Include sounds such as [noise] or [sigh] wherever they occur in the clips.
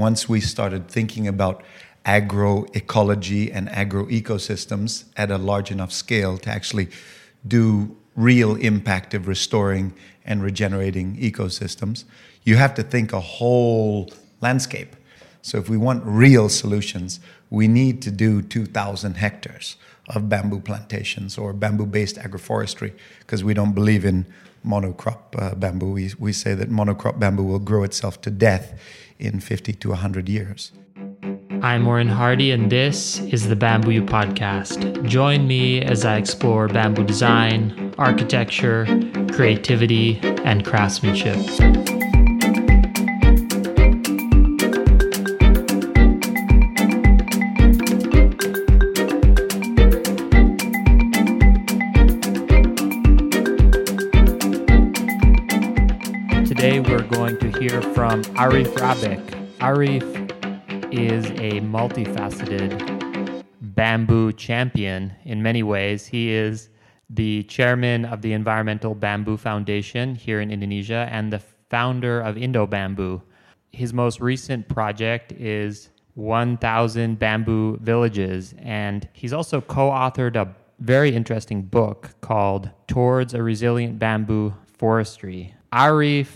once we started thinking about agroecology and agroecosystems at a large enough scale to actually do real impact of restoring and regenerating ecosystems, you have to think a whole landscape. So if we want real solutions, we need to do 2,000 hectares of bamboo plantations or bamboo-based agroforestry because we don't believe in monocrop uh, bamboo. We, we say that monocrop bamboo will grow itself to death in 50 to 100 years. I'm Orin Hardy, and this is the Bamboo podcast. Join me as I explore bamboo design, architecture, creativity, and craftsmanship. Arief Rabik. Arief is a multifaceted bamboo champion in many ways. He is the chairman of the Environmental Bamboo Foundation here in Indonesia and the founder of Indo Bamboo. His most recent project is 1,000 Bamboo Villages, and he's also co authored a very interesting book called Towards a Resilient Bamboo Forestry. Arief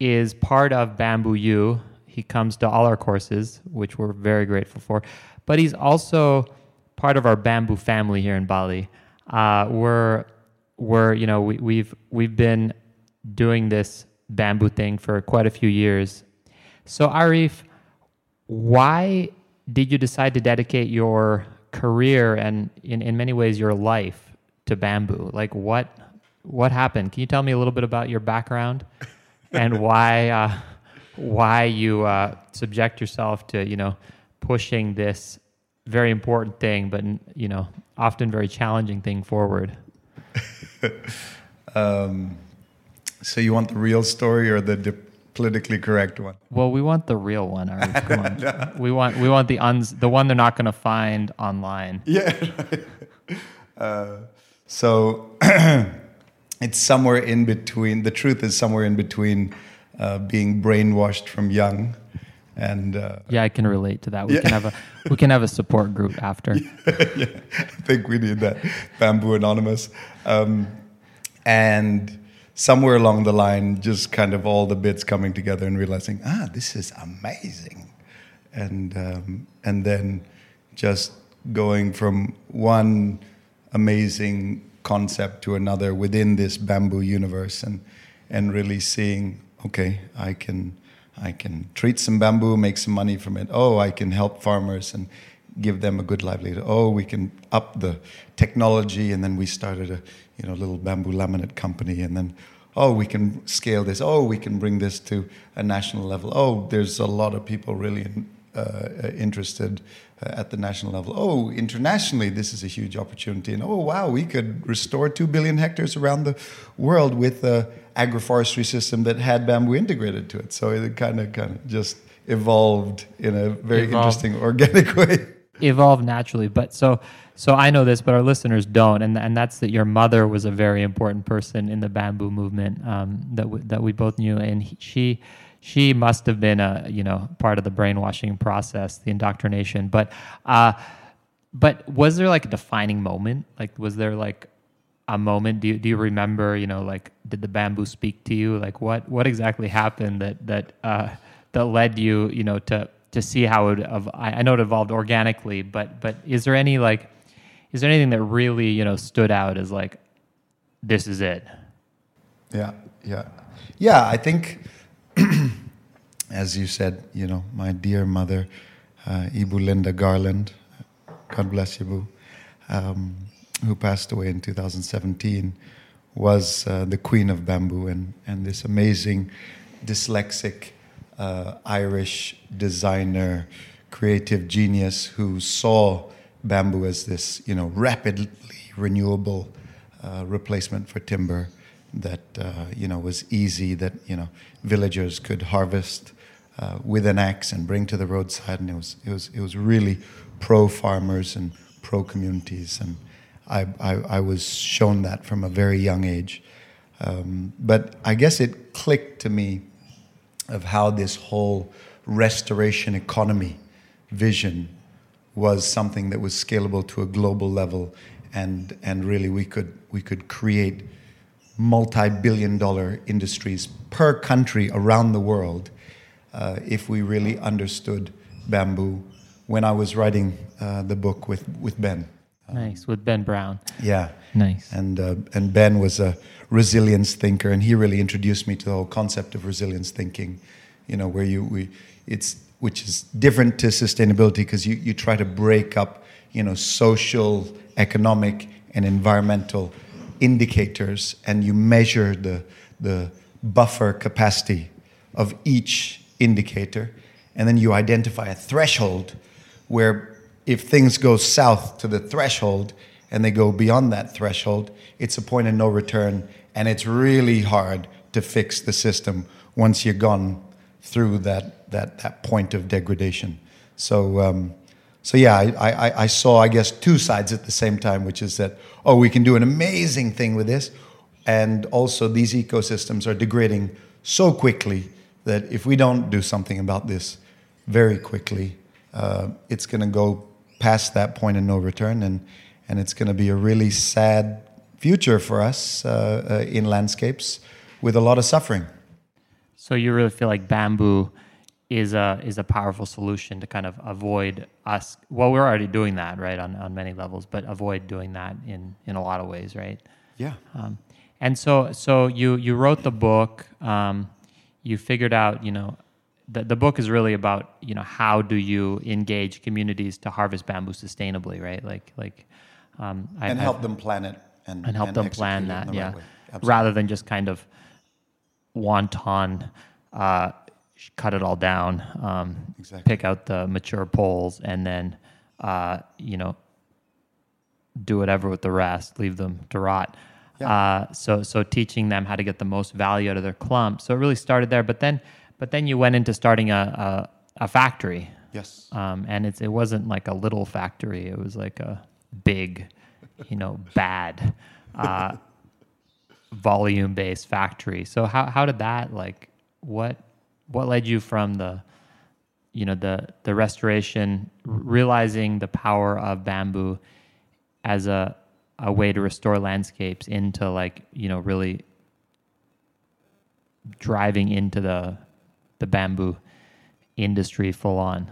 is part of Bamboo U. He comes to all our courses, which we're very grateful for. But he's also part of our bamboo family here in Bali. Uh, we're we're you know we, we've we've been doing this bamboo thing for quite a few years. So Arief, why did you decide to dedicate your career and in, in many ways your life to bamboo? Like what what happened? Can you tell me a little bit about your background [laughs] and why uh, why you uh, subject yourself to you know pushing this very important thing, but you know often very challenging thing forward? [laughs] um, so you want the real story or the di- politically correct one? Well, we want the real one. Arief. [laughs] Come on. no. We want we want the uns the one they're not going to find online. Yeah. [laughs] uh, so [clears throat] it's somewhere in between. The truth is somewhere in between uh, being brainwashed from young. And uh, yeah, I can relate to that. We yeah. can have a we can have a support group after. [laughs] yeah, yeah, I think we need that bamboo anonymous. Um, and somewhere along the line, just kind of all the bits coming together and realizing, ah, this is amazing, and um, and then just going from one amazing concept to another within this bamboo universe and and really seeing okay i can i can treat some bamboo make some money from it. Oh i can help farmers and give them a good livelihood. Oh we can up the technology. And then we started a you know little bamboo laminate company. And then oh we can scale this. Oh we can bring this to a national level. Oh there's a lot of people really uh, interested at the national level. Oh, internationally, this is a huge opportunity. And oh, wow, we could restore 2 billion hectares around the world with an agroforestry system that had bamboo integrated to it. So it kind of, kind of just evolved in a very evolved. interesting, organic [laughs] way. Evolved naturally. But so, so I know this, but our listeners don't. And, and that's that your mother was a very important person in the bamboo movement um, that, w- that we both knew. And he, she, she must have been a you know part of the brainwashing process, the indoctrination. But uh, but was there like a defining moment? Like was there like a moment? Do you do you remember? You know, like did the bamboo speak to you? Like what what exactly happened that that uh, that led you you know to to see how it I know it evolved organically, but but is there any like is there anything that really you know stood out as like this is it? Yeah, yeah, yeah. I think [clears throat] as you said, you know, my dear mother, uh, Ibu Linda Garland, God bless you, Ibu, um, who passed away in 2017, was uh, the queen of bamboo and, and this amazing dyslexic uh, Irish designer, creative genius who saw bamboo as this, you know, rapidly renewable uh, replacement for timber that uh, you know was easy that you know villagers could harvest uh, with an axe and bring to the roadside, and it was it was it was really pro farmers and pro communities, and I, I, I was shown that from a very young age. Um, but I guess it clicked to me of how this whole restoration economy vision was something that was scalable to a global level, and and really we could we could create multi-billion dollar industries per country around the world uh, if we really understood bamboo when I was writing uh, the book with, with Ben. Nice, with Ben Brown. Yeah. Nice. And, uh, and Ben was a resilience thinker, and he really introduced me to the whole concept of resilience thinking, you know, where you, we, it's, which is different to sustainability because you, you try to break up, you know, social, economic, and environmental indicators and you measure the, the buffer capacity of each indicator. And then you identify a threshold where if things go south to the threshold and they go beyond that threshold, it's a point of no return. And it's really hard to fix the system once you're gone through that, that, that point of degradation. So, um, so yeah, I, I, I, saw, I guess, two sides at the same time, which is that, oh, we can do an amazing thing with this. And also, these ecosystems are degrading so quickly that if we don't do something about this very quickly, uh, it's going to go past that point of no return. And, and it's going to be a really sad future for us uh, uh, in landscapes with a lot of suffering. So you really feel like bamboo is a is a powerful solution to kind of avoid us. Well, we're already doing that, right, on, on many levels, but avoid doing that in in a lot of ways, right? Yeah. Um, and so so you you wrote the book. Um, you figured out, you know, the the book is really about you know how do you engage communities to harvest bamboo sustainably, right? Like like um, and I, help I, them plan it and, and help and them plan that, yeah, right rather than just kind of wanton. Uh, cut it all down, um, exactly. pick out the mature poles, and then uh, you know do whatever with the rest, leave them to rot. Yeah. Uh, so so teaching them how to get the most value out of their clump. So it really started there, but then but then you went into starting a a, a factory. Yes. Um, and it's it wasn't like a little factory. It was like a big, you know, [laughs] bad. Uh, volume based factory. So how how did that like what what led you from the you know the the restoration realizing the power of bamboo as a a way to restore landscapes into like you know really driving into the the bamboo industry full on?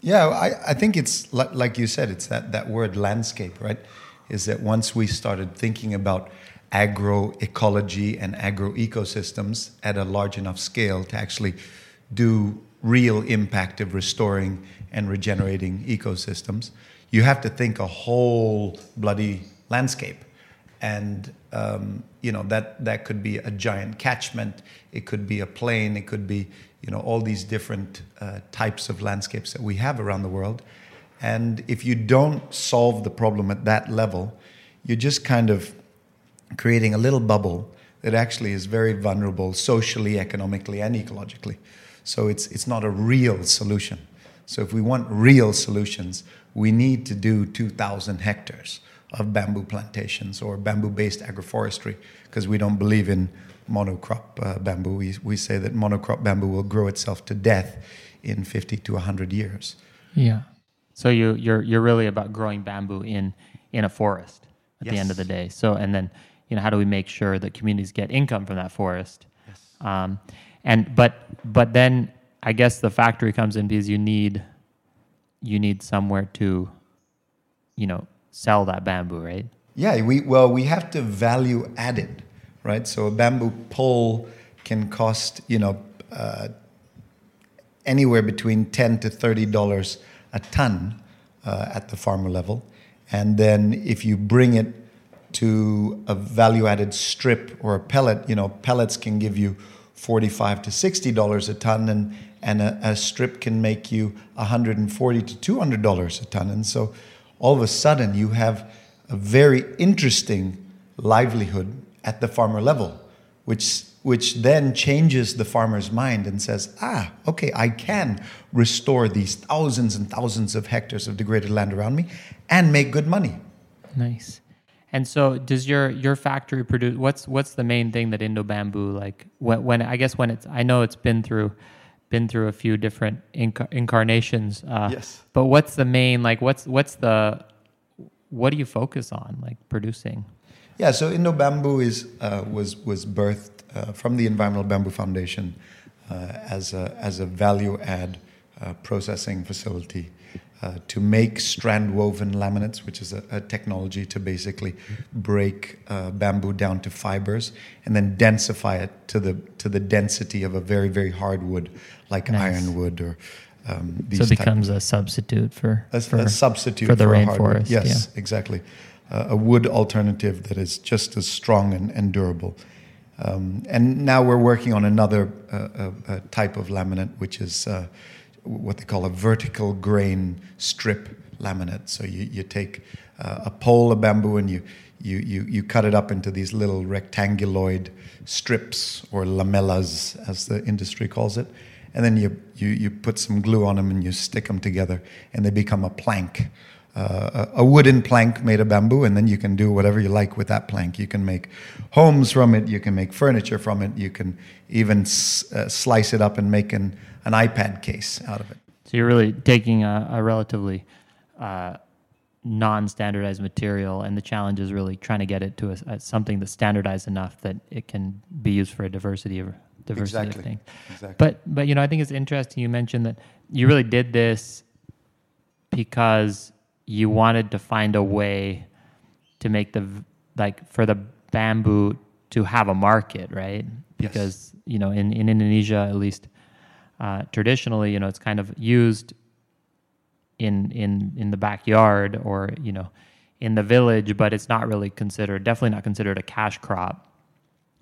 Yeah i, I think it's like, you said it's that, that word landscape right? Is that once we started thinking about agroecology and agroecosystems at a large enough scale to actually do real impact of restoring and regenerating ecosystems, you have to think a whole bloody landscape. And um, you know that that could be a giant catchment, it could be a plain, it could be you know all these different uh, types of landscapes that we have around the world. And if you don't solve the problem at that level, you're just kind of creating a little bubble that actually is very vulnerable socially, economically, and ecologically. So it's, it's not a real solution. So if we want real solutions, we need to do 2,000 hectares of bamboo plantations or bamboo-based agroforestry because we don't believe in monocrop uh, bamboo. We, we say that monocrop bamboo will grow itself to death in 50 to 100 years. Yeah. So you, you're, you're really about growing bamboo in, in a forest at yes. the end of the day. So, and then you know, how do we make sure that communities get income from that forest? Yes. Um, and but but then I guess the factory comes in because you need you need somewhere to, you know, sell that bamboo, right? Yeah, we well we have to value add it, right? So a bamboo pole can cost you know uh, anywhere between ten to thirty dollars a ton uh, at the farmer level, and then if you bring it to a value added strip or a pellet, you know, pellets can give you 45 to 60 dollars a ton and and a, a, strip can make you 140 to 200 dollars a ton. And so all of a sudden you have a very interesting livelihood at the farmer level which which then changes the farmer's mind and says ah okay I can restore these thousands and thousands of hectares of degraded land around me and make good money. Nice and so, does your your factory produce? What's what's the main thing that Indo Bamboo like? When, when I guess when it's I know it's been through been through a few different inc- incarnations. Uh, Yes. But what's the main like? What's what's the what do you focus on like producing? Yeah, so Indo Bamboo is uh, was was birthed uh, from the Environmental Bamboo Foundation uh, as a as a value add uh, processing facility uh, to make strand woven laminates, which is a, a technology to basically break uh, bamboo down to fibers and then densify it to the to the density of a very very hard wood like Nice. ironwood or um, these so it becomes a substitute for a, for, a substitute for the hardwood. rainforest. Yes, exactly. Uh, a wood alternative that is just as strong and, and durable. Um, and now we're working on another uh, uh, uh, type of laminate, which is uh, what they call a vertical grain strip laminate. So you, you take uh, a pole of bamboo and you, you, you, you cut it up into these little rectanguloid strips or lamellas, as the industry calls it. And then you, you, you put some glue on them and you stick them together, and they become a plank uh, a a wooden plank made of bamboo, and then you can do whatever you like with that plank. You can make homes from it, you can make furniture from it, you can even s- uh, slice it up and make an, an iPad case out of it. So you're really taking a, a relatively uh, non-standardized material, and the challenge is really trying to get it to a, a- something that's standardized enough that it can be used for a diversity of diversity Exactly. of things. Exactly. But but you know, I think it's interesting. You mentioned that you really did this because you wanted to find a way to make the like for the bamboo to have a market, right? Yes. Because you know, in in Indonesia at least, uh, traditionally, you know, it's kind of used in in in the backyard or you know in the village, but it's not really considered definitely not considered a cash crop.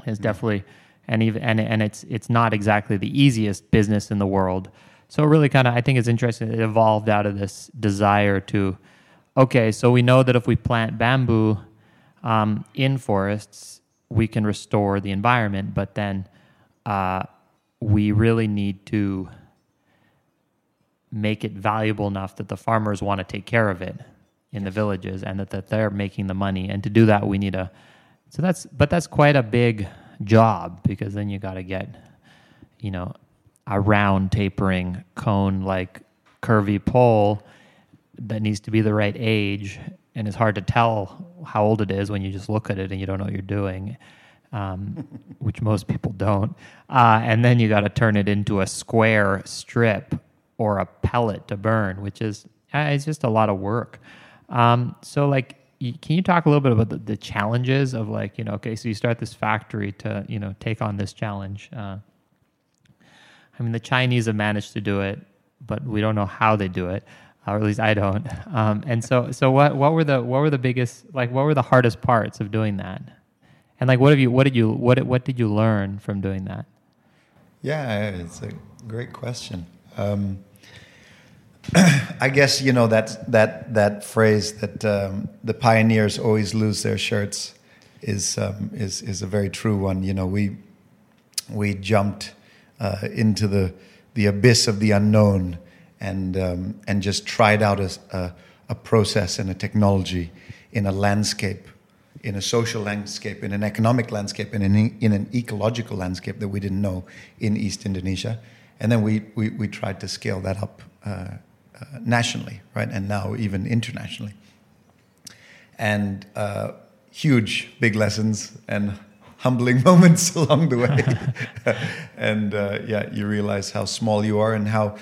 It's definitely and even and and it's it's not exactly the easiest business in the world. So really kind of I think it's interesting. It evolved out of this desire to okay, so we know that if we plant bamboo um, in forests, we can restore the environment, but then uh, we really need to make it valuable enough that the farmers want to take care of it in the villages and that, that they're making the money and to do that we need a so that's but that's quite a big job because then you got to get you know a round tapering cone like curvy pole that needs to be the right age and it's hard to tell how old it is when you just look at it and you don't know what you're doing um, [laughs] which most people don't. Uh, and then you got to turn it into a square strip or a pellet to burn which is uh, it's just a lot of work. Um, so like can you talk a little bit about the, the challenges of like you know okay so you start this factory to you know take on this challenge uh, I mean, the Chinese have managed to do it, but we don't know how they do it, or at least I don't. [laughs] Um, and so, so what, what were the what were the biggest like what were the hardest parts of doing that? And like, what have you what did you what what did you learn from doing that? Yeah, it's a great question. Um, [clears throat] I guess you know that that that phrase that um, the pioneers always lose their shirts is um, is is a very true one. You know, we we jumped uh, into the the abyss of the unknown and um, and just tried out a, a a process and a technology in a landscape, in a social landscape, in an economic landscape, in an e- in an ecological landscape that we didn't know in East Indonesia, and then we we, we tried to scale that up uh, uh, nationally, right, and now even internationally. And uh, huge big lessons and humbling [laughs] moments along the way. [laughs] And uh, yeah you realize how small you are and how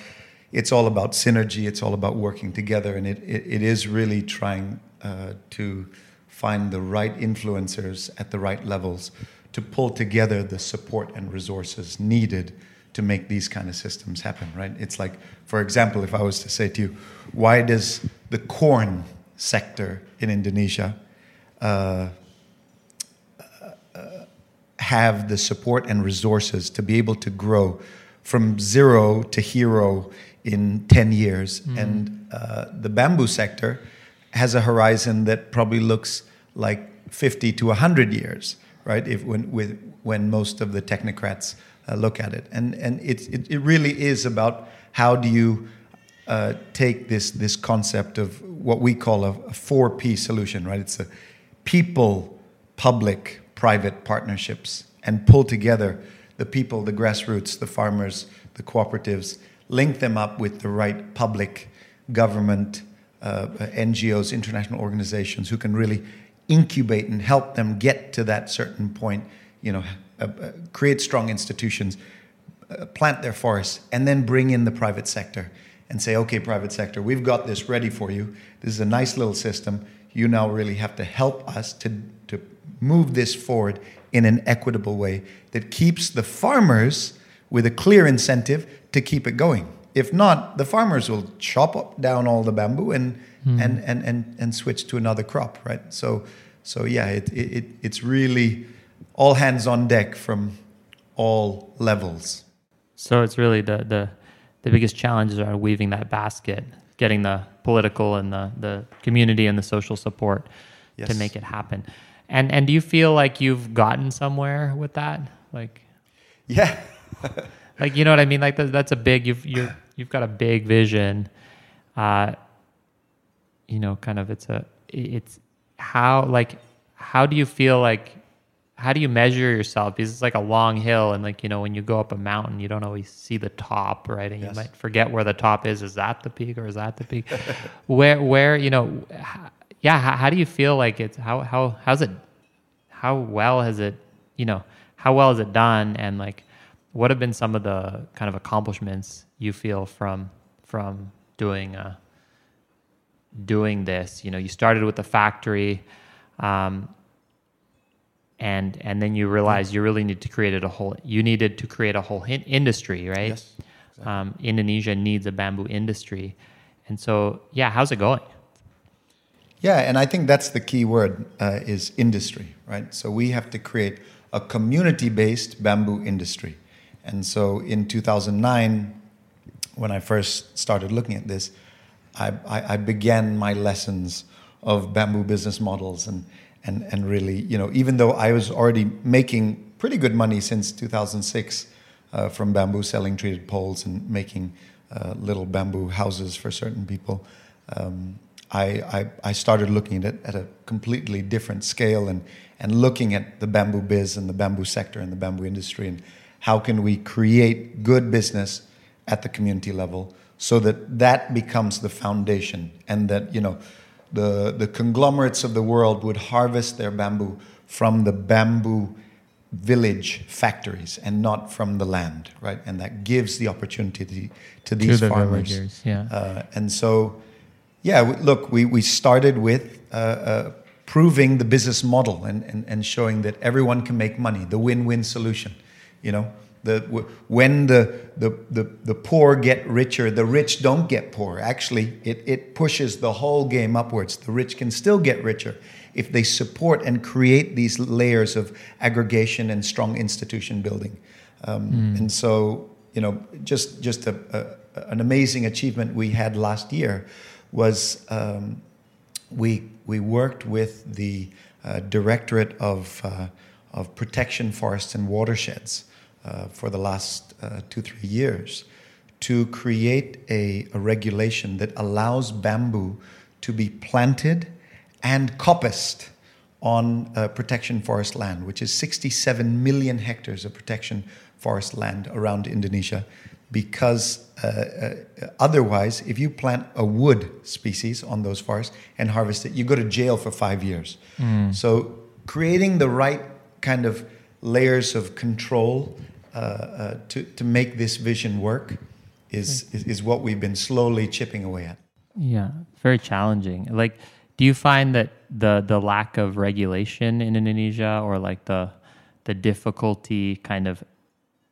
it's all about synergy it's all about working together and it, it, it is really trying uh, to find the right influencers at the right levels to pull together the support and resources needed to make these kind of systems happen right? It's like for example if i was to say to you why does the corn sector in indonesia uh, have the support and resources to be able to grow from zero to hero in 10 years. And uh, the bamboo sector has a horizon that probably looks like 50 to 100 years, right? If when, with, when most of the technocrats uh, look at it. And, and it, it, it really is about how do you uh, take this, this concept of what we call a, a 4P solution, right? It's a people, public, private partnerships and pull together the people, the grassroots, the farmers, the cooperatives, link them up with the right public government, uh, NGOs, international organizations who can really incubate and help them get to that certain point, you know, uh, uh, create strong institutions, uh, plant their forests, and then bring in the private sector and say, okay, private sector, we've got this ready for you. This is a nice little system. You now really have to help us to, to move this forward in an equitable way that keeps the farmers with a clear incentive to keep it going. If not, the farmers will chop up, down all the bamboo and, mm. and, and, and, and switch to another crop, right? So, so yeah, it, it, it's really all hands on deck from all levels. So it's really the, the the biggest challenges are weaving that basket, getting the political and the, the community and the social support yes. to make it happen. And and do you feel like you've gotten somewhere with that? Like, yeah, [laughs] like you know what I mean. Like that, that's a big you've you you've got a big vision. Uh, you know, kind of it's a it's how like how do you feel like how do you measure yourself? Because it's like a long hill, and like you know, when you go up a mountain, you don't always see the top, right? And yes. you might forget where the top is. Is that the peak, or is that the peak? [laughs] where, where, you know, yeah. How, how, do you feel like it's how how how's it? How well has it? You know, how well is it done? And like, what have been some of the kind of accomplishments you feel from from doing uh, doing this? You know, you started with the factory. Um, and and then you realize you really need to create a whole you needed to create a whole industry right yes, exactly. um, indonesia needs a bamboo industry and so yeah how's it going yeah and i think that's the key word uh, is industry right? So we have to create a community-based bamboo industry. And so in 2009 when i first started looking at this I, I, I began my lessons of bamboo business models and and and really, you know, even though I was already making pretty good money since 2006 uh, from bamboo, selling treated poles and making uh, little bamboo houses for certain people, um, I, I, I started looking at it at a completely different scale and and looking at the bamboo biz and the bamboo sector and the bamboo industry and how can we create good business at the community level so that that becomes the foundation and that you know the, the conglomerates of the world would harvest their bamboo from the bamboo village factories and not from the land, right? And that gives the opportunity to, these to the farmers. Villagers, yeah. Uh, and so, yeah, look, we, we started with uh, uh, proving the business model and, and, and showing that everyone can make money, the win win solution, you know? The, when the, the, the, the poor get richer, the rich don't get poor. Actually, it, it pushes the whole game upwards. The rich can still get richer if they support and create these layers of aggregation and strong institution building. Um, mm. And so, you know, just, just a, a, an amazing achievement we had last year was um, we, we worked with the uh, Directorate of, uh, of Protection Forests and Watersheds uh, for the last uh, two, three years to create a, a, regulation that allows bamboo to be planted and coppiced on uh, protection forest land, which is 67 million hectares of protection forest land around Indonesia. Because uh, uh, otherwise, if you plant a wood species on those forests and harvest it, you go to jail for five years. Mm. So, creating the right kind of layers of control uh, uh, to, to make this vision work is, is, is what we've been slowly chipping away at. Yeah, very challenging. Like, do you find that the the lack of regulation in Indonesia, or like the the difficulty kind of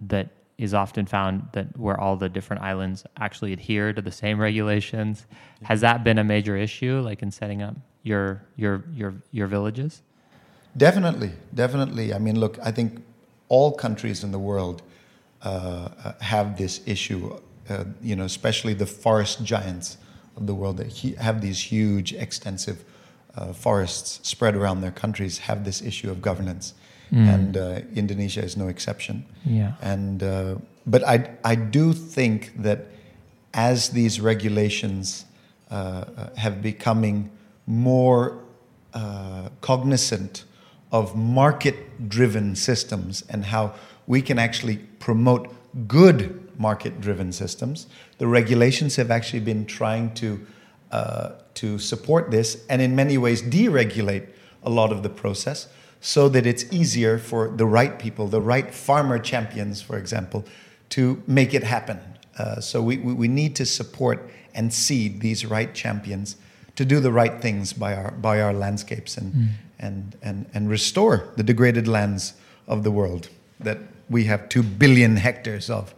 that is often found that where all the different islands actually adhere to the same regulations, has that been a major issue, like in setting up your your your your villages? Definitely, definitely. I mean, look, I think all countries in the world uh, uh, have this issue. Uh, you know, especially the forest giants of the world that have these huge, extensive uh, forests spread around their countries have this issue of governance, mm. and uh, Indonesia is no exception. Yeah. And uh, but I I do think that as these regulations have becoming more cognizant of market driven systems and how we can actually promote good market driven systems. The regulations have actually been trying to, uh, to support this and, in many ways, deregulate a lot of the process so that it's easier for the right people, the right farmer champions, for example, to make it happen. Uh, so we, we, we need to support and seed these right champions to do the right things by our, by our landscapes and, mm. and, and, and restore the degraded lands of the world that we have 2 billion hectares of.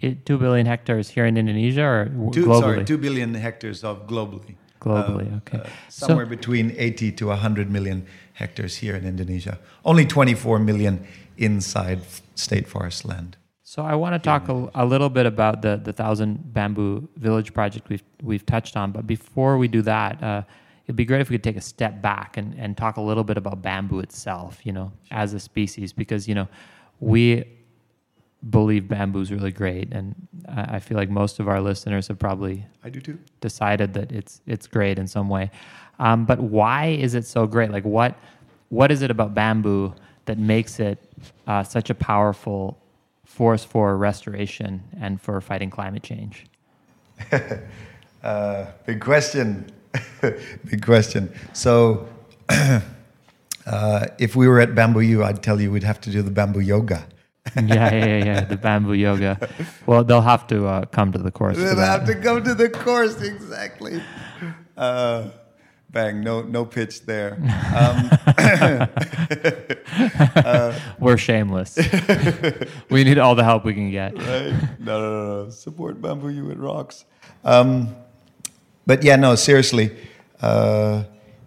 2 billion hectares here in Indonesia or two, globally? Sorry, 2 billion hectares of globally. Globally, uh, okay. Uh, somewhere so, between 80 to 100 million hectares here in Indonesia. Only 24 million inside state forest land. So I want to talk a, a, little bit about the the Thousand Bamboo Village project we've we've touched on, but before we do that, uh, it'd be great if we could take a step back and, and talk a little bit about bamboo itself, you know, as a species, because you know we believe bamboo is really great, and I, I feel like most of our listeners have probably I do too decided that it's it's great in some way. Um, but why is it so great? Like what what is it about bamboo that makes it uh, such a powerful force for restoration and for fighting climate change? [laughs] uh, big question. [laughs] big question. So, [clears throat] uh, if we were at Bamboo U, I'd tell you we'd have to do the bamboo yoga. [laughs] yeah, yeah, yeah, the bamboo yoga. Well, they'll have to uh, come to the course. They'll have to come to the course, exactly. Uh, bang, no, no pitch there. Um, [laughs] uh, We're shameless. [laughs] we need all the help we can get. Right? No, no, no, no. Support Bamboo U it rocks. Um, but yeah, no, seriously. Uh,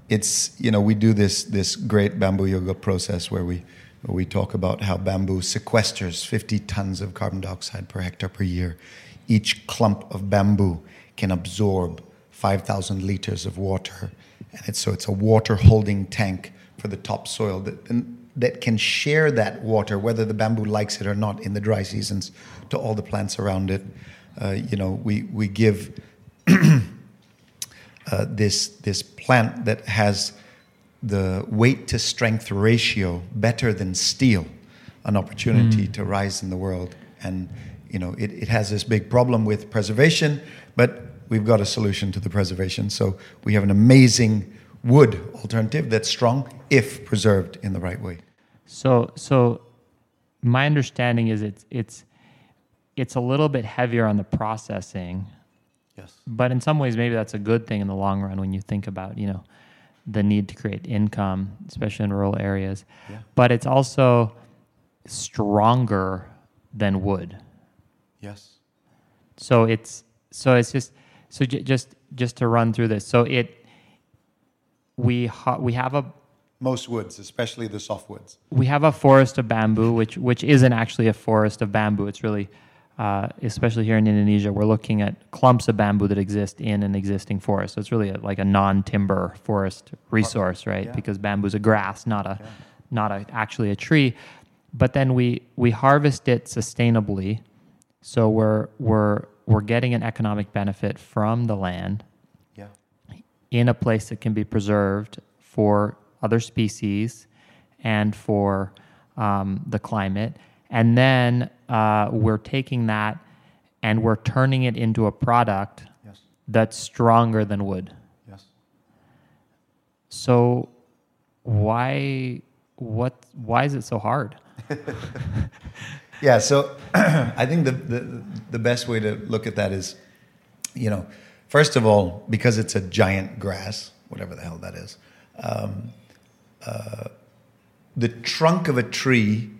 it's you know we do this this great bamboo yoga process where we we talk about how bamboo sequesters 50 tons of carbon dioxide per hectare per year. Each clump of bamboo can absorb 5,000 liters of water and it's, so it's a water holding tank for the topsoil that, that can share that water, whether the bamboo likes it or not, in the dry seasons to all the plants around it. Uh, you know, we, we give [clears throat] uh, this, this plant that has the weight to strength ratio better than steel an opportunity mm. to rise in the world. And, you know, it, it has this big problem with preservation, but we've got a solution to the preservation. So we have an amazing wood alternative that's strong if preserved in the right way. So, so my understanding is it's it's it's a little bit heavier on the processing. Yes. But in some ways, maybe that's a good thing in the long run when you think about you know the need to create income, especially in rural areas. Yeah. But it's also stronger than wood. Yes. So it's so it's just so j- just just to run through this. So it we ha- we have a most woods, especially the softwoods. We have a forest of bamboo, which which isn't actually a forest of bamboo. It's really, uh, especially here in Indonesia, we're looking at clumps of bamboo that exist in an existing forest. So it's really a, like a non-timber forest resource, right? Yeah. Because bamboo is a grass, not a yeah. not a, actually a tree. But then we we harvest it sustainably, so we're we're we're getting an economic benefit from the land yeah. in a place that can be preserved for other species and for um, the climate. And then uh, we're taking that and we're turning it into a product yes. that's stronger than wood. Yes. So why what why is it so hard? [laughs] Yeah, so [clears throat] I think the, the, the best way to look at that is, you know, first of all, because it's a giant grass, whatever the hell that is, um, uh, the trunk of a tree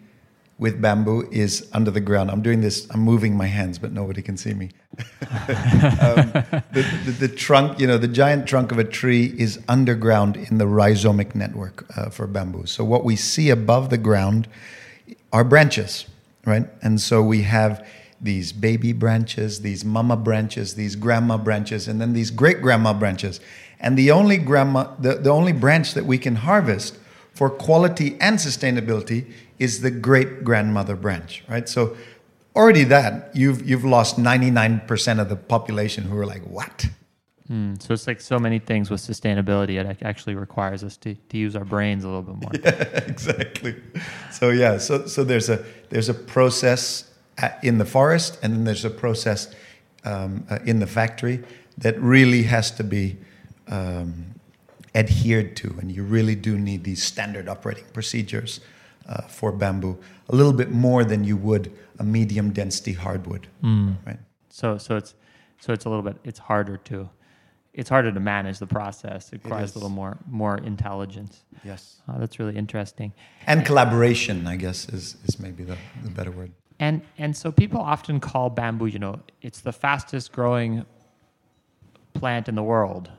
with bamboo is under the ground. I'm doing this, I'm moving my hands, but nobody can see me. [laughs] um, the, the, the, trunk, you know, the giant trunk of a tree is underground in the rhizomic network uh, for bamboo. So what we see above the ground are branches right? And so we have these baby branches, these mama branches, these grandma branches, and then these great grandma branches. And the only grandma, the, the only branch that we can harvest for quality and sustainability is the great grandmother branch, right? So already that you've you've lost 99% of the population who are like, what? Mm, so it's like so many things with sustainability. It actually requires us to, to use our brains a little bit more. [laughs] Yeah, exactly. So yeah, so so there's a there's a process at, in the forest, and then there's a process um, uh, in the factory that really has to be um, adhered to, and you really do need these standard operating procedures uh, for bamboo, a little bit more than you would a medium density hardwood, right? So so it's so it's a little bit it's harder to it's harder to manage the process. It requires is. a little more more intelligence. Yes. Uh, that's really interesting. And collaboration, I guess, is, is maybe the, the better word. And and so people often call bamboo, you know, it's the fastest growing plant in the world.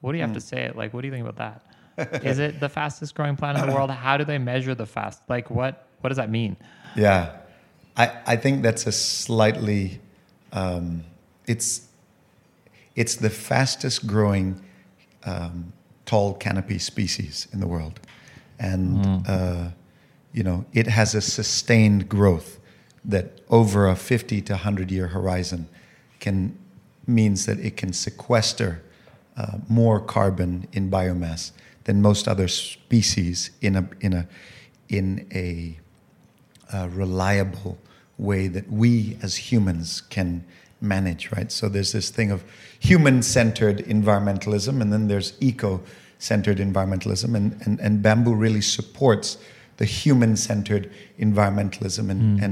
What do you have to say? Like, what do you think about that? [laughs] Is it the fastest growing plant in the world? How do they measure the fast? Like, what what does that mean? Yeah, I, I think that's a slightly, um, it's, it's the fastest growing um, tall canopy species in the world. And, uh, you know, it has a sustained growth that over a 50 to 100 year horizon can, means that it can sequester uh, more carbon in biomass than most other species in a, in a, in a, uh, reliable way that we as humans can manage, right? So there's this thing of human centered environmentalism, and then there's eco centered environmentalism, and, and, and bamboo really supports the human centered environmentalism. And,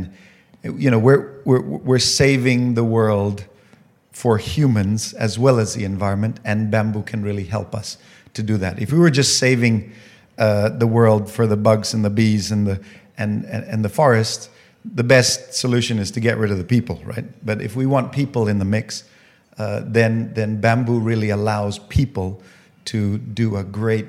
and, you know, we're, we're, we're saving the world for humans as well as the environment, and bamboo can really help us to do that. If we were just saving uh, the world for the bugs and the bees and the and, and, and the forest, the best solution is to get rid of the people, right? But if we want people in the mix, uh, then then bamboo really allows people to do a great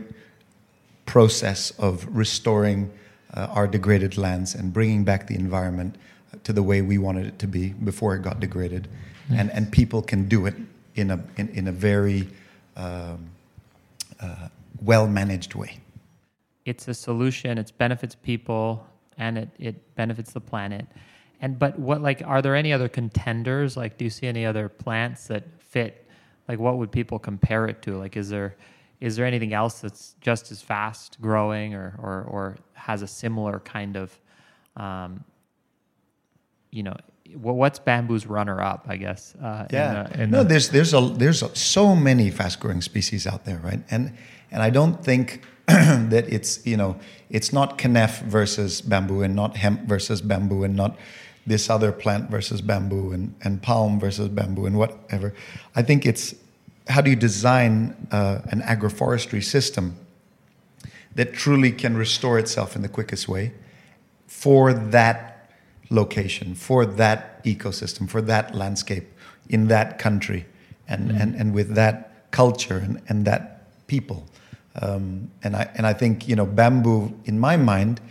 process of restoring uh, our degraded lands and bringing back the environment to the way we wanted it to be before it got degraded, and and people can do it in a in, in a very um, uh, well managed way. It's a solution. It benefits people and it, it benefits the planet. And but what like are there any other contenders? Like, do you see any other plants that fit? Like, what would people compare it to? Like, is there is there anything else that's just as fast growing or or, or has a similar kind of, um, you know, what's bamboo's runner up? I guess. Uh, in Yeah. the- in no, the- there's there's a there's a, so many fast growing species out there, right? And and I don't think [clears throat] that it's you know it's not kenaf versus bamboo and not hemp versus bamboo and not this other plant versus bamboo and, and palm versus bamboo and whatever. I think it's how do you design uh, an agroforestry system that truly can restore itself in the quickest way for that location, for that ecosystem, for that landscape in that country, and, and, and with that culture and, and that people. Um, and, I, and I think, you know, bamboo, in my mind,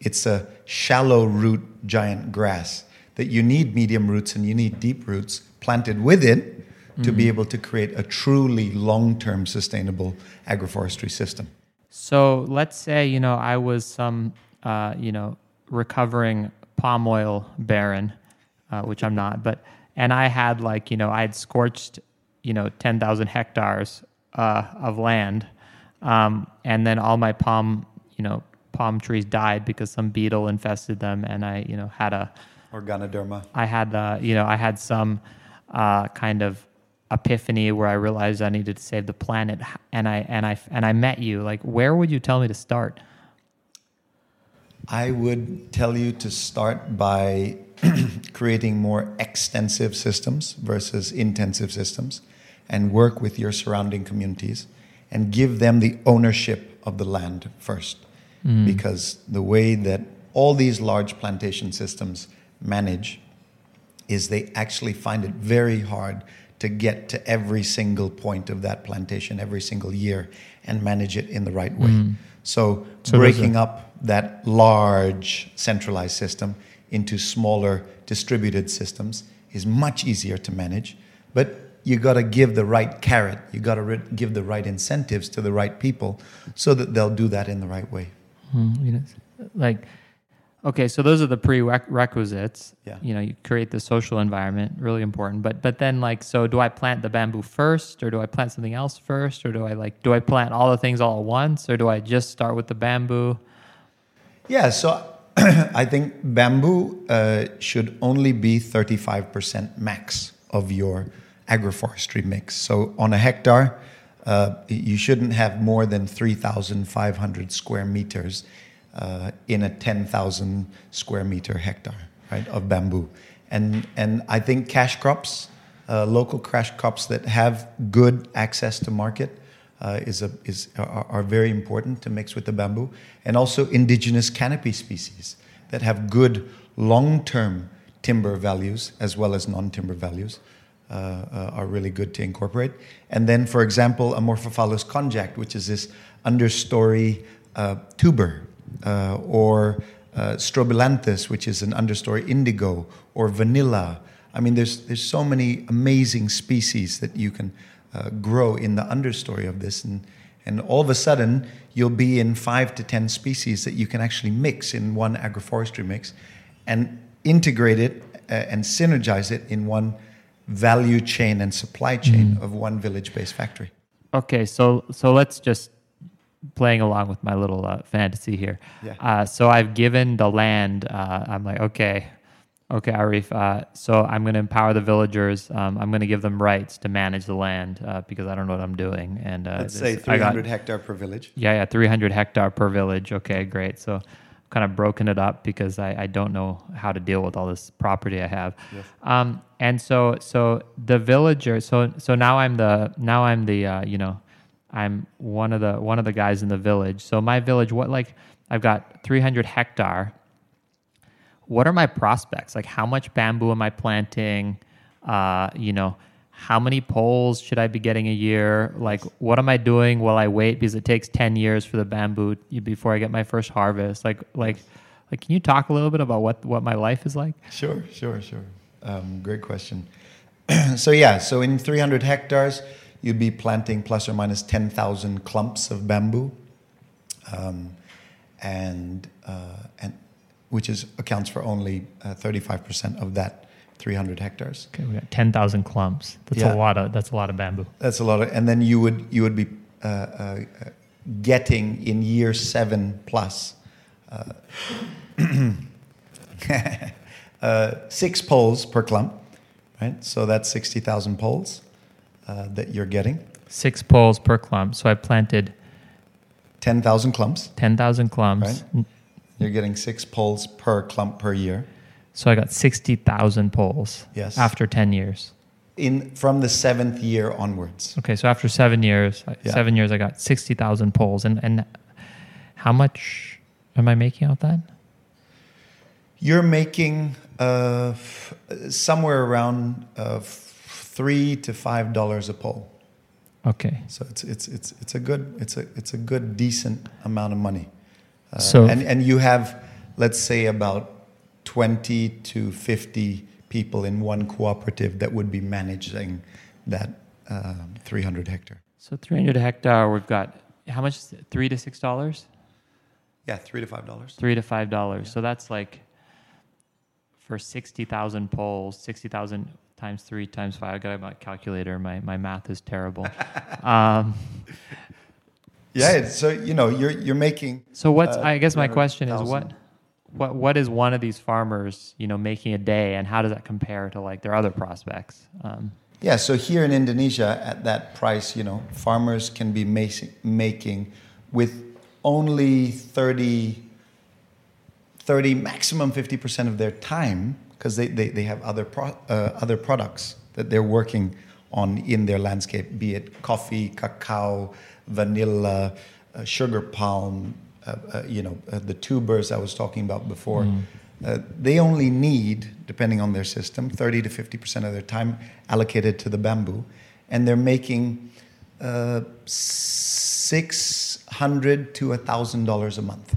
it's a shallow root giant grass that you need medium roots and you need deep roots planted with it to be able to create a truly long term sustainable agroforestry system. So let's say you know I was some uh, you know recovering palm oil baron, uh, which I'm not, but and I had like you know I had scorched you know ten thousand hectares uh, of land, um, and then all my palm you know palm trees died because some beetle infested them, and I you know had a or Ganoderma. I had uh, you know I had some uh, kind of epiphany where I realized I needed to save the planet, and I and I and I met you. Like, where would you tell me to start? I would tell you to start by [clears throat] creating more extensive systems versus intensive systems and work with your surrounding communities and give them the ownership of the land first. Mm. Because the way that all these large plantation systems manage is they actually find it very hard to get to every single point of that plantation every single year and manage it in the right way. Mm. So, So breaking up that large centralized system into smaller distributed systems is much easier to manage. But you got to give the right carrot, you got to re- give the right incentives to the right people so that they'll do that in the right way. Mm, you know, like, okay, so those are the prerequisites. Yeah. You know, you create the social environment, really important. But but then like, so do I plant the bamboo first, or do I plant something else first, or do I like, do I plant all the things all at once, or do I just start with the bamboo? Yeah, so [clears throat] I think bamboo uh, should only be 35% max of your agroforestry mix. So on a hectare, uh, you shouldn't have more than 3,500 square meters uh, in a 10,000 square meter hectare, right, of bamboo. And, and I think cash crops, uh, local cash crops that have good access to market, uh, is a, is, are, are, very important to mix with the bamboo. And also indigenous canopy species that have good long term timber values as well as non timber values uh, uh, are really good to incorporate. And then, for example, Amorphophallus konjac, which is this understory uh, tuber, uh, or uh, strobilanthes, which is an understory indigo, or vanilla. I mean, there's, there's so many amazing species that you can uh, grow in the understory of this. And, and all of a sudden, you'll be in five to 10 species that you can actually mix in one agroforestry mix and integrate it uh, and synergize it in one value chain and supply chain mm. of one village based factory. Okay, so, so let's just playing along with my little uh, fantasy here. Yeah. Uh, so I've given the land. Uh, I'm like, okay, Okay, Arief. Uh, so I'm going to empower the villagers. Um, I'm going to give them rights to manage the land uh, because I don't know what I'm doing. And uh, let's say 300 got, hectare per village. Yeah, yeah, 300 hectare per village. Okay, great. So I've kind of broken it up because I, I don't know how to deal with all this property I have. Yes. Um, and so so the villager. So so now I'm the now I'm the uh, you know I'm one of the one of the guys in the village. So my village, what like I've got 300 hectare what are my prospects? Like, how much bamboo am I planting? Uh, you know, how many poles should I be getting a year? Like, what am I doing while I wait? Because it takes 10 years for the bamboo before I get my first harvest. Like, like, like, can you talk a little bit about what, what my life is like? Sure, sure, sure. Um, great question. [clears throat] so, yeah, so in 300 hectares, you'd be planting plus or minus 10,000 clumps of bamboo. Um, and, uh, and which is accounts for only uh, 35% of that 300 hectares. Okay, we got 10,000 clumps. That's yeah. a lot of that's a lot of bamboo. That's a lot of, and then you would you would be uh, uh, getting in year seven plus uh, [clears throat] uh, six poles per clump, right? So that's 60,000 poles uh, that you're getting. Six poles per clump. So I planted 10,000 clumps. 10,000 clumps. Right? You're getting six poles per clump per year. So I got 60,000 poles yes. after 10 years. In From the seventh year onwards. Okay, so after seven years, yeah. seven years, I got 60,000 poles. And, and how much am I making out that? You're making uh, f- somewhere around uh, three to five dollars a pole. Okay. So it's it's it's it's a good it's a it's a good decent amount of money. Uh, so and and you have let's say about 20 to 50 people in one cooperative that would be managing that uh, 300 hectare. So 300 hectare, we've got how much? Is it? Three to six dollars. Yeah, three to five dollars. Three to five dollars. Yeah. So that's like for 60,000 poles, 60,000 times three times five. I got my calculator. My, my math is terrible. [laughs] um, yeah, so you know you're you're making. So what's uh, I guess my question is what what what is one of these farmers you know making a day, and how does that compare to like their other prospects? Um, yeah, so here in Indonesia, at that price, you know, farmers can be making making with only 30, 30 maximum 50% of their time because they, they, they have other, pro, uh, other products that they're working on in their landscape, be it coffee, cacao, vanilla, uh, sugar palm, uh, uh, you know, uh, the tubers I was talking about before. Mm. Uh, they only need, depending on their system, 30 to 50% of their time allocated to the bamboo. And they're making uh, 600 to $1,000 a month.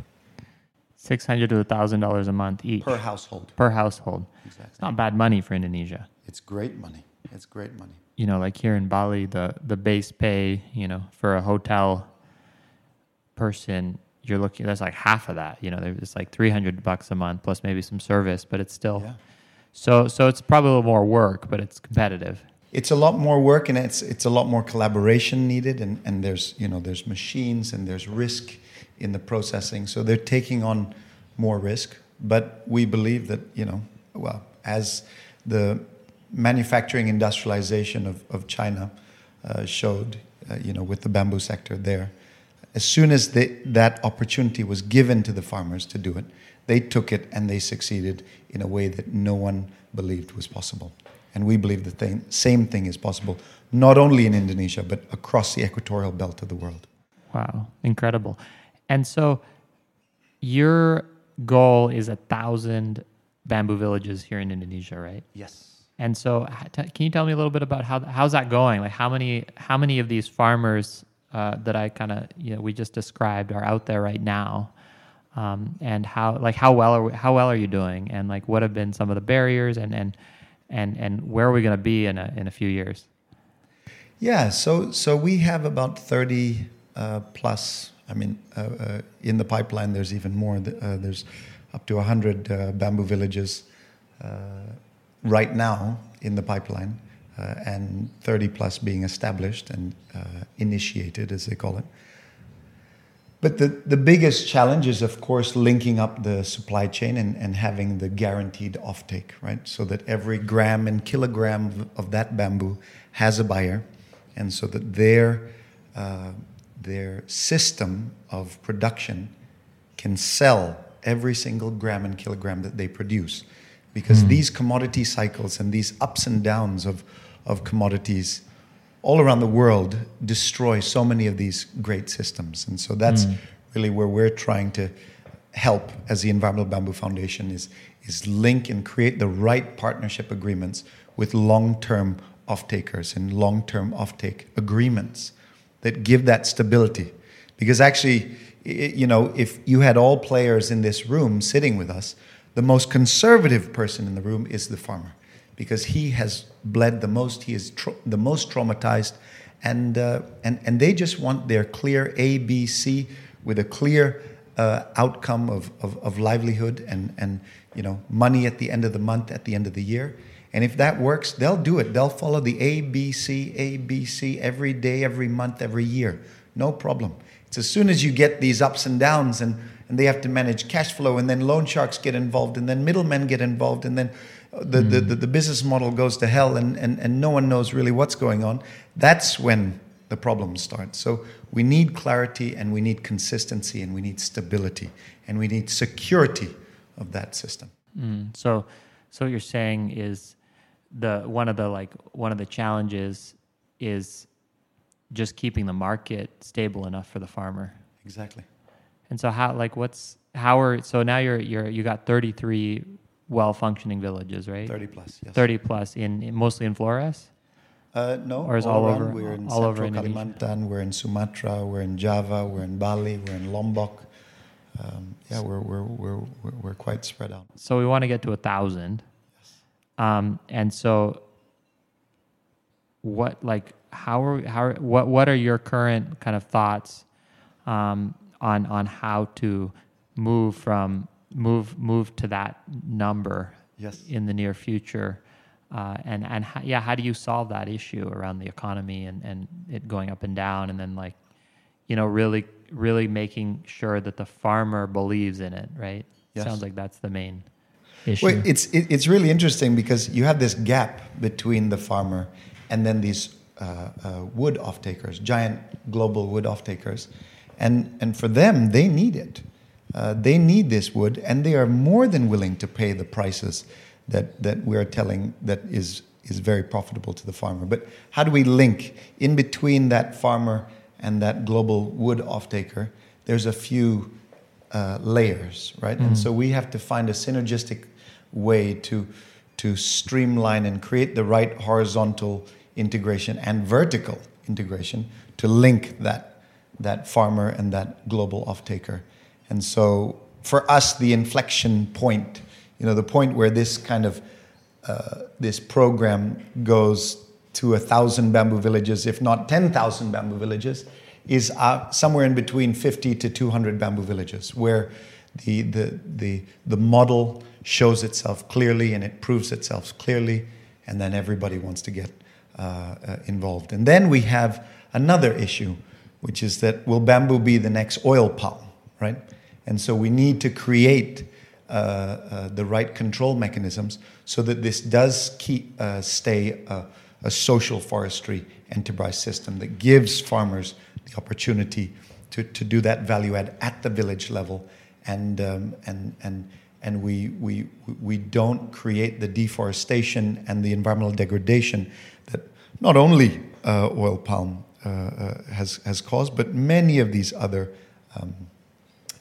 600 to $1,000 a month each. Per household. Per household. Exactly. It's not bad money for Indonesia. It's great money. It's great money you know, like here in Bali, the the base pay, you know, for a hotel person, you're looking that's like half of that. You know, it's like three hundred bucks a month plus maybe some service, but it's still yeah. so so it's probably a little more work, but it's competitive. It's a lot more work and it's it's a lot more collaboration needed and, and there's you know there's machines and there's risk in the processing. So they're taking on more risk, but we believe that you know, well, as the manufacturing industrialization of, of China uh, showed, uh, you know, with the bamboo sector there, as soon as they, that opportunity was given to the farmers to do it, they took it and they succeeded in a way that no one believed was possible. And we believe the thing, same thing is possible, not only in Indonesia, but across the equatorial belt of the world. Wow, incredible. And so your goal is a thousand bamboo villages here in Indonesia, right? Yes. And so, can you tell me a little bit about how how's that going? Like, how many how many of these farmers uh, that I kind of you know we just described are out there right now, um, and how like how well are we, how well are you doing? And like, what have been some of the barriers, and and and and where are we going to be in a in a few years? Yeah, so so we have about thirty uh, plus. I mean, uh, uh in the pipeline, there's even more. Uh, there's up to hundred uh, bamboo villages right now in the pipeline, uh, and 30 plus being established and uh, initiated, as they call it. But the, the biggest challenge is, of course, linking up the supply chain and, and having the guaranteed offtake, right? So that every gram and kilogram of that bamboo has a buyer, and so that their, uh, their system of production can sell every single gram and kilogram that they produce because mm. these commodity cycles and these ups and downs of, of commodities all around the world destroy so many of these great systems. And so that's mm. really where we're trying to help as the Environmental Bamboo Foundation is, is link and create the right partnership agreements with long-term off-takers and long-term off-take agreements that give that stability. Because actually, you know, if you had all players in this room sitting with us, the most conservative person in the room is the farmer because he has bled the most, he is the most traumatized, and, uh, and, and they just want their clear A, B, C with a clear uh, outcome of, of, of, livelihood and, and you know, money at the end of the month, at the end of the year. And if that works, they'll do it. They'll follow the A, B, C, A, B, C every day, every month, every year. No problem. It's as soon as you get these ups and downs and and they have to manage cash flow, and then loan sharks get involved, and then middlemen get involved, and then the, mm. the, the, the, business model goes to hell, and, and, and no one knows really what's going on. That's when the problems start. So we need clarity, and we need consistency, and we need stability, and we need security of that system. Mm. So, so what you're saying is the one of the like one of the challenges is just keeping the market stable enough for the farmer. Exactly. And so how like what's how are so now you're you're you got 33 well functioning villages, right? 30 plus, yes. 30 plus in, in mostly in Flores? Uh, no, or is all, all over? We're in all over Kalimantan. We're in Sumatra. We're in Java. We're in Bali. We're in Lombok. Um, yeah, we're, we're, we're, we're quite spread out. So we want to get to a thousand. Yes. Um, and so, what like how are how are, what what are your current kind of thoughts um, on on how to move from move move to that number yes. in the near future. Uh, and and how, yeah, how do you solve that issue around the economy and, and it going up and down, and then like, you know, really really making sure that the farmer believes in it, right? Yes. Sounds like that's the main issue. Well, it's it, it's really interesting because you have this gap between the farmer and then these uh, uh, wood off takers, giant global wood off takers, and, and for them, they need it. Uh, they need this wood, and they are more than willing to pay the prices that, that we're telling that is, is very profitable to the farmer. But how do we link in between that farmer and that global wood offtaker? There's a few uh, layers, right? Mm. And so we have to find a synergistic way to, to streamline and create the right horizontal integration and vertical integration to link that that farmer and that global off-taker. And so for us, the inflection point, you know, the point where this kind of uh, this program goes to a thousand bamboo villages, if not 10,000 bamboo villages, is uh, somewhere in between 50 to 200 bamboo villages, where the, the, the, the model shows itself clearly and it proves itself clearly, and then everybody wants to get uh, uh, involved. And then we have another issue, which is that will bamboo be the next oil palm, right? And so we need to create uh, uh, the right control mechanisms so that this does keep uh, stay a, social forestry enterprise system that gives farmers the opportunity to, to do that value add at the village level and um, and and and we, we, we don't create the deforestation and the environmental degradation that not only uh, oil palm has, has caused, but many of these other um,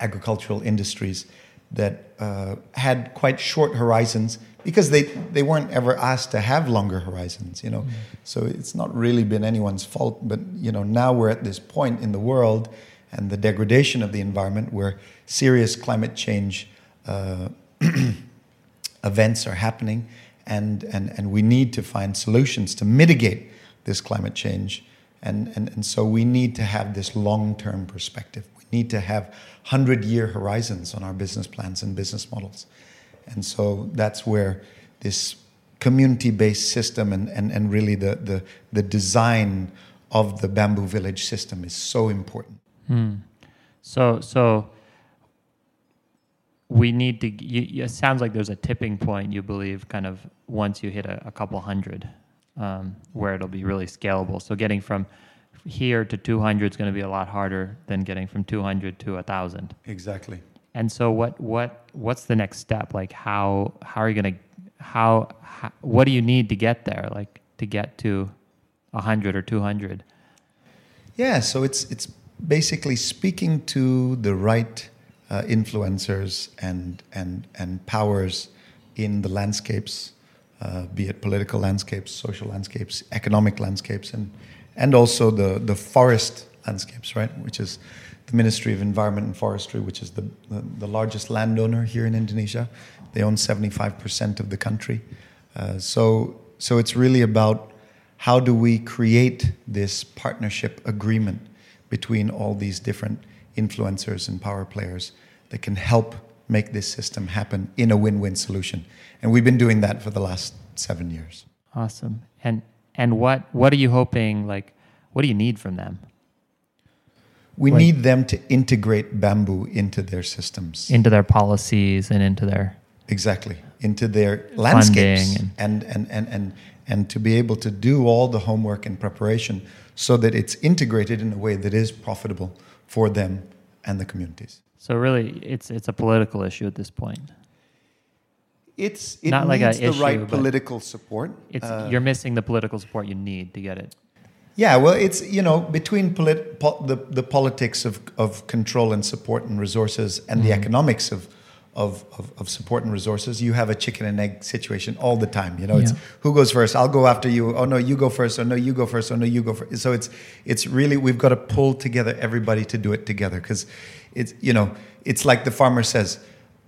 agricultural industries that uh, had quite short horizons because they, they weren't ever asked to have longer horizons, you know. Mm. So it's not really been anyone's fault, but you know now we're at this point in the world and the degradation of the environment where serious climate change uh, [clears throat] events are happening, and, and, and we need to find solutions to mitigate this climate change. And, and, and so we need to have this long term perspective. We need to have 100 year horizons on our business plans and business models. And so that's where this community based system and, and, and really the, the, the design of the bamboo village system is so important. Hmm. So, so we need to. You, it sounds like there's a tipping point. You believe, kind of, once you hit a, a couple hundred, um, where it'll be really scalable. So getting from here to 200 is going to be a lot harder than getting from 200 to 1000 exactly. And so what what what's the next step? Like how how are you going to how, how what do you need to get there like to get to 100 or 200 yeah so it's it's basically speaking to the right uh, influencers and, and, and powers in the landscapes, uh, be it political landscapes, social landscapes, economic landscapes, and, and also the, the forest landscapes, right? Which is the Ministry of Environment and Forestry, which is the, the, the largest landowner here in Indonesia. They own 75% of the country. Uh, so, so it's really about how do we create this partnership agreement between all these different influencers and power players that can help make this system happen in a win-win solution. And we've been doing that for the last seven years. Awesome. And and what what are you hoping like what do you need from them? We like, need them to integrate bamboo into their systems. Into their policies and into their Exactly. Into their landscapes and, and, and, and, and, and to be able to do all the homework and preparation so that it's integrated in a way that is profitable for them and the communities. So really, it's it's a political issue at this point. It's it not like a the issue, right political support. It's uh, you're missing the political support you need to get it. Yeah, well, it's you know between polit- po- the the politics of of control and support and resources and mm-hmm. the economics of of, of, of, support and resources, you have a chicken and egg situation all the time. You know, yeah. it's who goes first? I'll go after you. Oh no, you go first. Oh no, you go first. Oh no, you go first. So it's it's really we've got to pull together everybody to do it together because it's you know it's like the farmer says.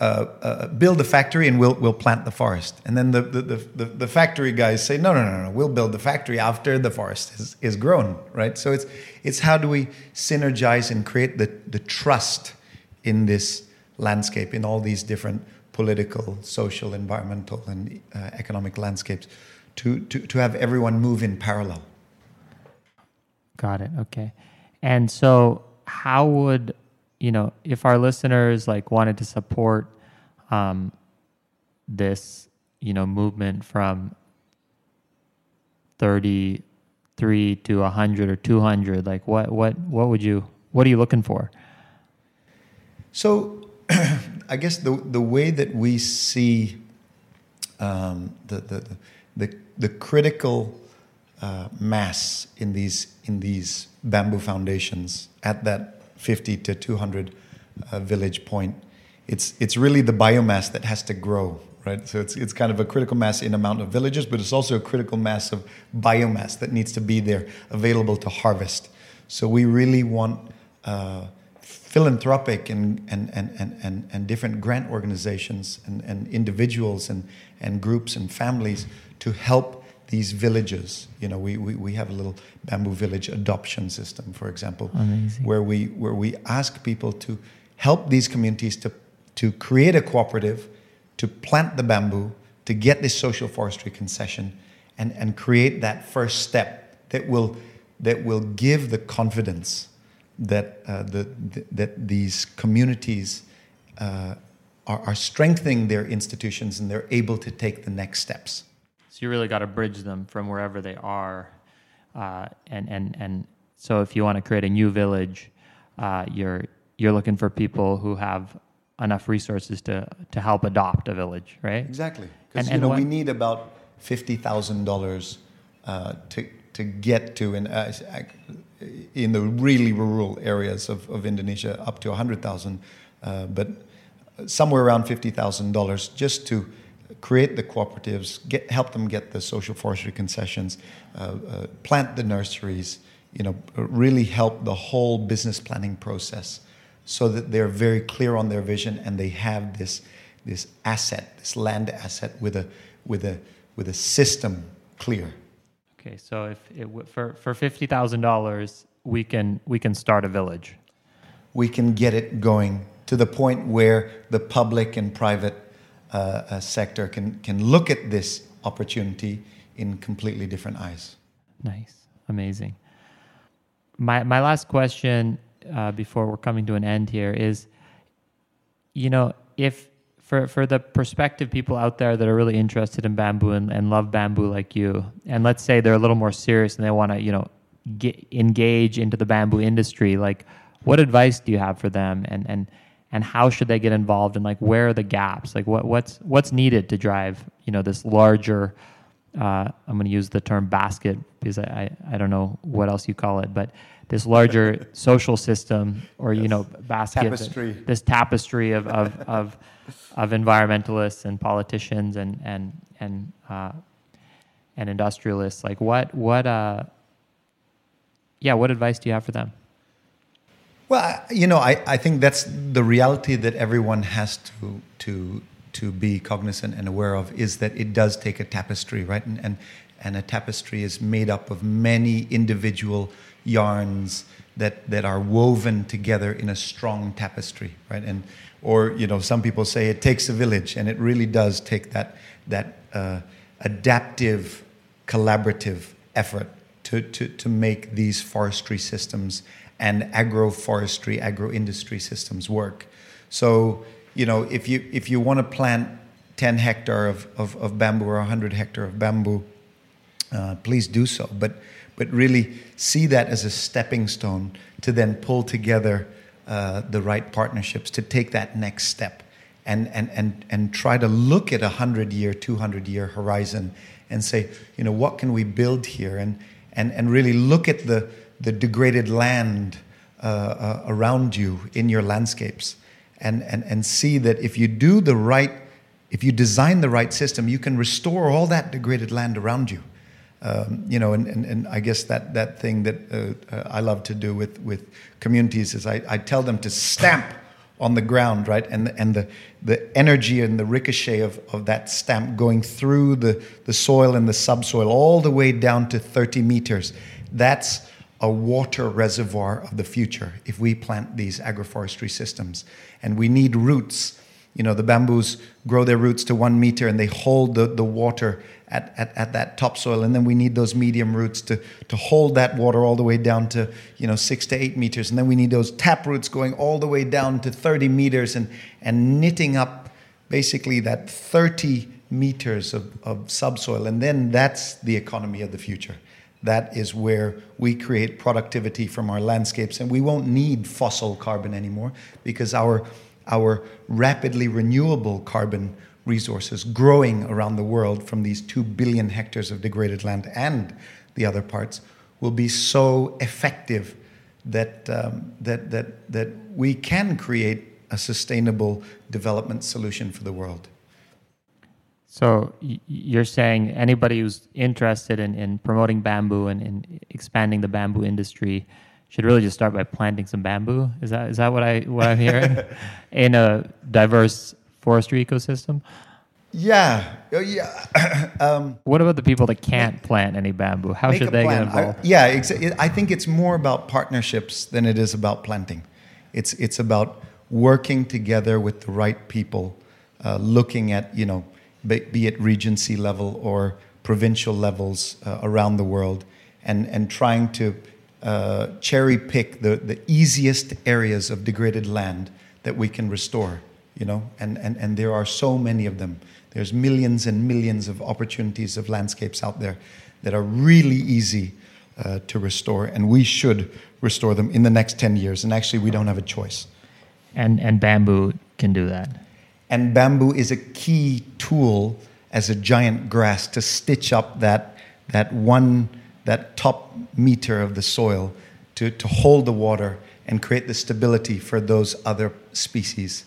Uh, uh, build a factory and we'll we'll plant the forest. And then the, the, the, the, factory guys say, no, no, no, no, we'll build the factory after the forest is, is grown, right? So it's it's how do we synergize and create the, the trust in this landscape in all these different political, social, environmental, and uh, economic landscapes to, to, to have everyone move in parallel. Got it. Okay. And so, how would, you know, if our listeners like wanted to support um, this, you know, movement from 33 to 100 or 200, like what, what, what would you, what are you looking for? So, [clears throat] I guess the the way that we see um, the, the, the the critical uh, mass in these in these bamboo foundations at that 50 to 200 uh, village point, it's it's really the biomass that has to grow, right? So it's it's kind of a critical mass in amount of villages, but it's also a critical mass of biomass that needs to be there available to harvest. So we really want. Uh, philanthropic and, and, and, and, and, different grant organizations and, and individuals and, and groups and families to help these villages. You know, we, we, we have a little bamboo village adoption system, for example, Amazing. where we where we ask people to help these communities to to create a cooperative, to plant the bamboo, to get this social forestry concession, and, and create that first step that will that will give the confidence that, uh, the, the, that these communities uh, are, are strengthening their institutions and they're able to take the next steps. So you really got to bridge them from wherever they are, uh, and and and so if you want to create a new village, uh, you're you're looking for people who have enough resources to to help adopt a village, right? Exactly, because you and know what- we need about fifty thousand dollars uh, to to get to in uh, in the really rural areas of, of Indonesia up to a hundred thousand, uh, but somewhere around fifty thousand dollars just to create the cooperatives, get help them get the social forestry concessions, uh, uh, plant the nurseries, you know, really help the whole business planning process so that they're very clear on their vision and they have this this asset, this land asset with a with a with a system clear. Okay, so if it w- for for fifty thousand dollars, we can we can start a village. We can get it going to the point where the public and private uh, uh, sector can can look at this opportunity in completely different eyes. Nice, amazing. My my last question uh, before we're coming to an end here is, you know, if for for the prospective people out there that are really interested in bamboo and, and love bamboo like you, and let's say they're a little more serious and they want to, you know, get engage into the bamboo industry, like, what advice do you have for them, and and and how should they get involved, and like, where are the gaps, like, what what's what's needed to drive, you know, this larger uh, I'm going to use the term basket because I, I, I don't know what else you call it, but this larger social system or, you know, basket, Tapestry. this tapestry of, of, of, of environmentalists and politicians and, and, and, uh, and industrialists. Like what, what, uh, yeah, what advice do you have for them? Well, you know, I, I think that's the reality that everyone has to to to be cognizant and aware of is that it does take a tapestry, right? And and, and a tapestry is made up of many individual yarns that that are woven together in a strong tapestry, right? And or you know, some people say it takes a village, and it really does take that that uh, adaptive, collaborative effort to, to, to make these forestry systems and agroforestry, agro-industry systems work. So, you know, if you, if you want to plant 10 hectare of, of, of bamboo or 100 hectare of bamboo, uh, please do so. But, but really see that as a stepping stone to then pull together uh, the right partnerships to take that next step and, and, and, and try to look at a 100 year, 200 year horizon and say, you know, what can we build here? And, and, and really look at the, the degraded land uh, uh, around you in your landscapes and, and, and see that if you do the right, if you design the right system, you can restore all that degraded land around you. Um, you know, and, and, and I guess that, that thing that uh, uh, I love to do with, with communities is I, I tell them to stamp on the ground, right? And, and the, the energy and the ricochet of, of that stamp going through the, the soil and the subsoil all the way down to 30 meters. That's a water reservoir of the future if we plant these agroforestry systems. And we need roots. You know, the bamboos grow their roots to one meter and they hold the, the water at, at, at that topsoil. And then we need those medium roots to, to hold that water all the way down to, you know, six to eight meters. And then we need those tap roots going all the way down to 30 meters and, and knitting up basically that 30 meters of, of subsoil. And then that's the economy of the future. That is where we create productivity from our landscapes, and we won't need fossil carbon anymore because our, our rapidly renewable carbon resources growing around the world from these 2 billion hectares of degraded land and the other parts will be so effective that, um, that, that, that we can create a sustainable development solution for the world. So you're saying anybody who's interested in, in promoting bamboo and, and expanding the bamboo industry should really just start by planting some bamboo. Is that is that what I what I'm hearing [laughs] in a diverse forestry ecosystem? Yeah, oh, yeah. [coughs] um, What about the people that can't plant any bamboo? How should they plan. get I- involved? yeah, ex- it- I think it's more about partnerships than it is about planting. It's it's about working together with the right people, uh, looking at you know, be, be it regency level or provincial levels uh, around the world, and and trying to uh, cherry pick the the easiest areas of degraded land that we can restore you know, and, and, and there are so many of them. There's millions and millions of opportunities of landscapes out there that are really easy uh, to restore, and we should restore them in the next 10 years. And actually, we don't have a choice. And, and bamboo can do that. And bamboo is a key tool as a giant grass to stitch up that, that one, that top meter of the soil to, to hold the water and create the stability for those other species.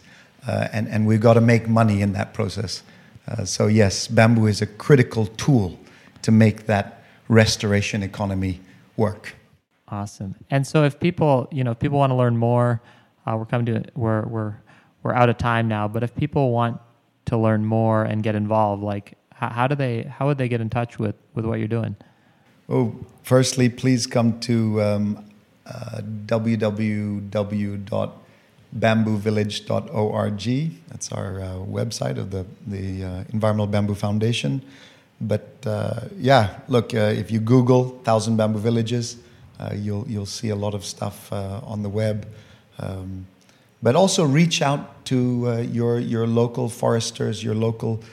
Uh, and, and we've got to make money in that process. Uh, so, yes, bamboo is a critical tool to make that restoration economy work. Awesome. And so, if people, you know, if people want to learn more, uh, we're coming to we're we're we're out of time now. But if people want to learn more and get involved, like how, how do they how would they get in touch with with what you're doing? Oh, firstly, please come to um, uh, www.bamboovillage.org. That's our uh, website of the, the uh, Environmental Bamboo Foundation. But uh, yeah, look, uh, if you Google Thousand Bamboo Villages, uh, you'll, you'll see a lot of stuff on the web. Um, but also reach out to your, your local foresters, your local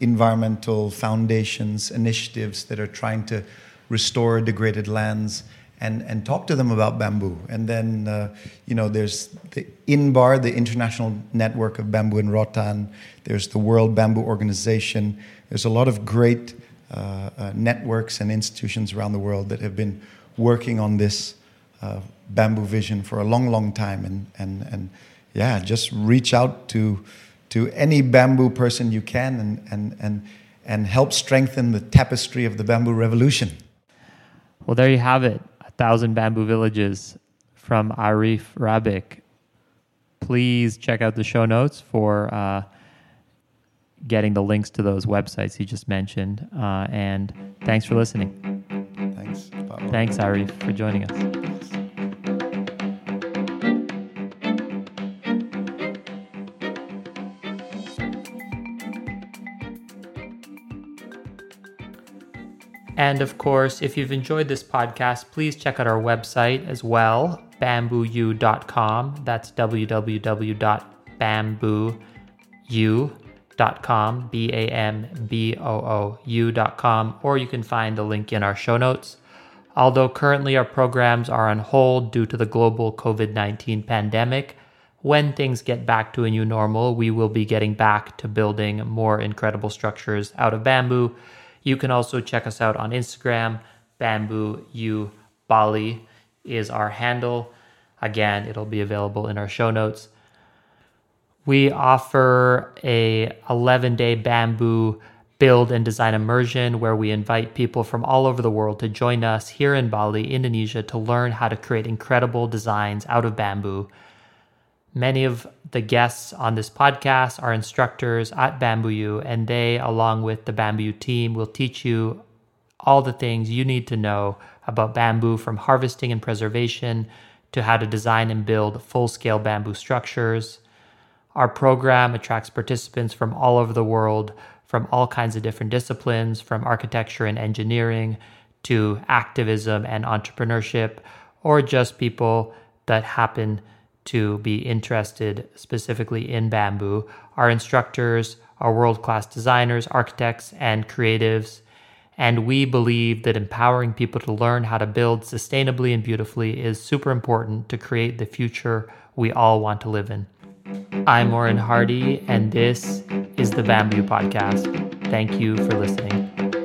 environmental foundations, initiatives that are trying to restore degraded lands and, and talk to them about bamboo. And then, uh, you know, there's the INBAR, the International Network of Bamboo in Rotan. There's the World Bamboo Organization. There's a lot of great uh, uh, networks and institutions around the world that have been working on this uh, bamboo vision for a long, long time. And, and, and yeah, just reach out to, to any bamboo person you can and, and, and, and help strengthen the tapestry of the bamboo revolution. Well, there you have it Thousand Bamboo Villages from Arief Rabik. Please check out the show notes for uh, getting the links to those websites he just mentioned. Uh, and thanks for listening. Thanks. Thanks, Arief, for joining us. And of course, if you've enjoyed this podcast, please check out our website as well, bamboou.com. That's www.bamboou.com, B A M B O O U.com, or you can find the link in our show notes. Although currently our programs are on hold due to the global COVID 19 pandemic, when things get back to a new normal, we will be getting back to building more incredible structures out of bamboo you can also check us out on Instagram. Bamboo U Bali is our handle. Again, it'll be available in our show notes. We offer a 11-day bamboo build and design immersion where we invite people from all over the world to join us here in Bali, Indonesia to learn how to create incredible designs out of bamboo. Many of the guests on this podcast are instructors at Bamboo and they, along with the Bamboo team, will teach you all the things you need to know about bamboo from harvesting and preservation to how to design and build full scale bamboo structures. Our program attracts participants from all over the world, from all kinds of different disciplines, from architecture and engineering to activism and entrepreneurship, or just people that happen to be interested specifically in bamboo. Our instructors are world class designers, architects, and creatives. And we believe that empowering people to learn how to build sustainably and beautifully is super important to create the future we all want to live in. I'm Orin Hardy, and this is the Bamboo Podcast. Thank you for listening.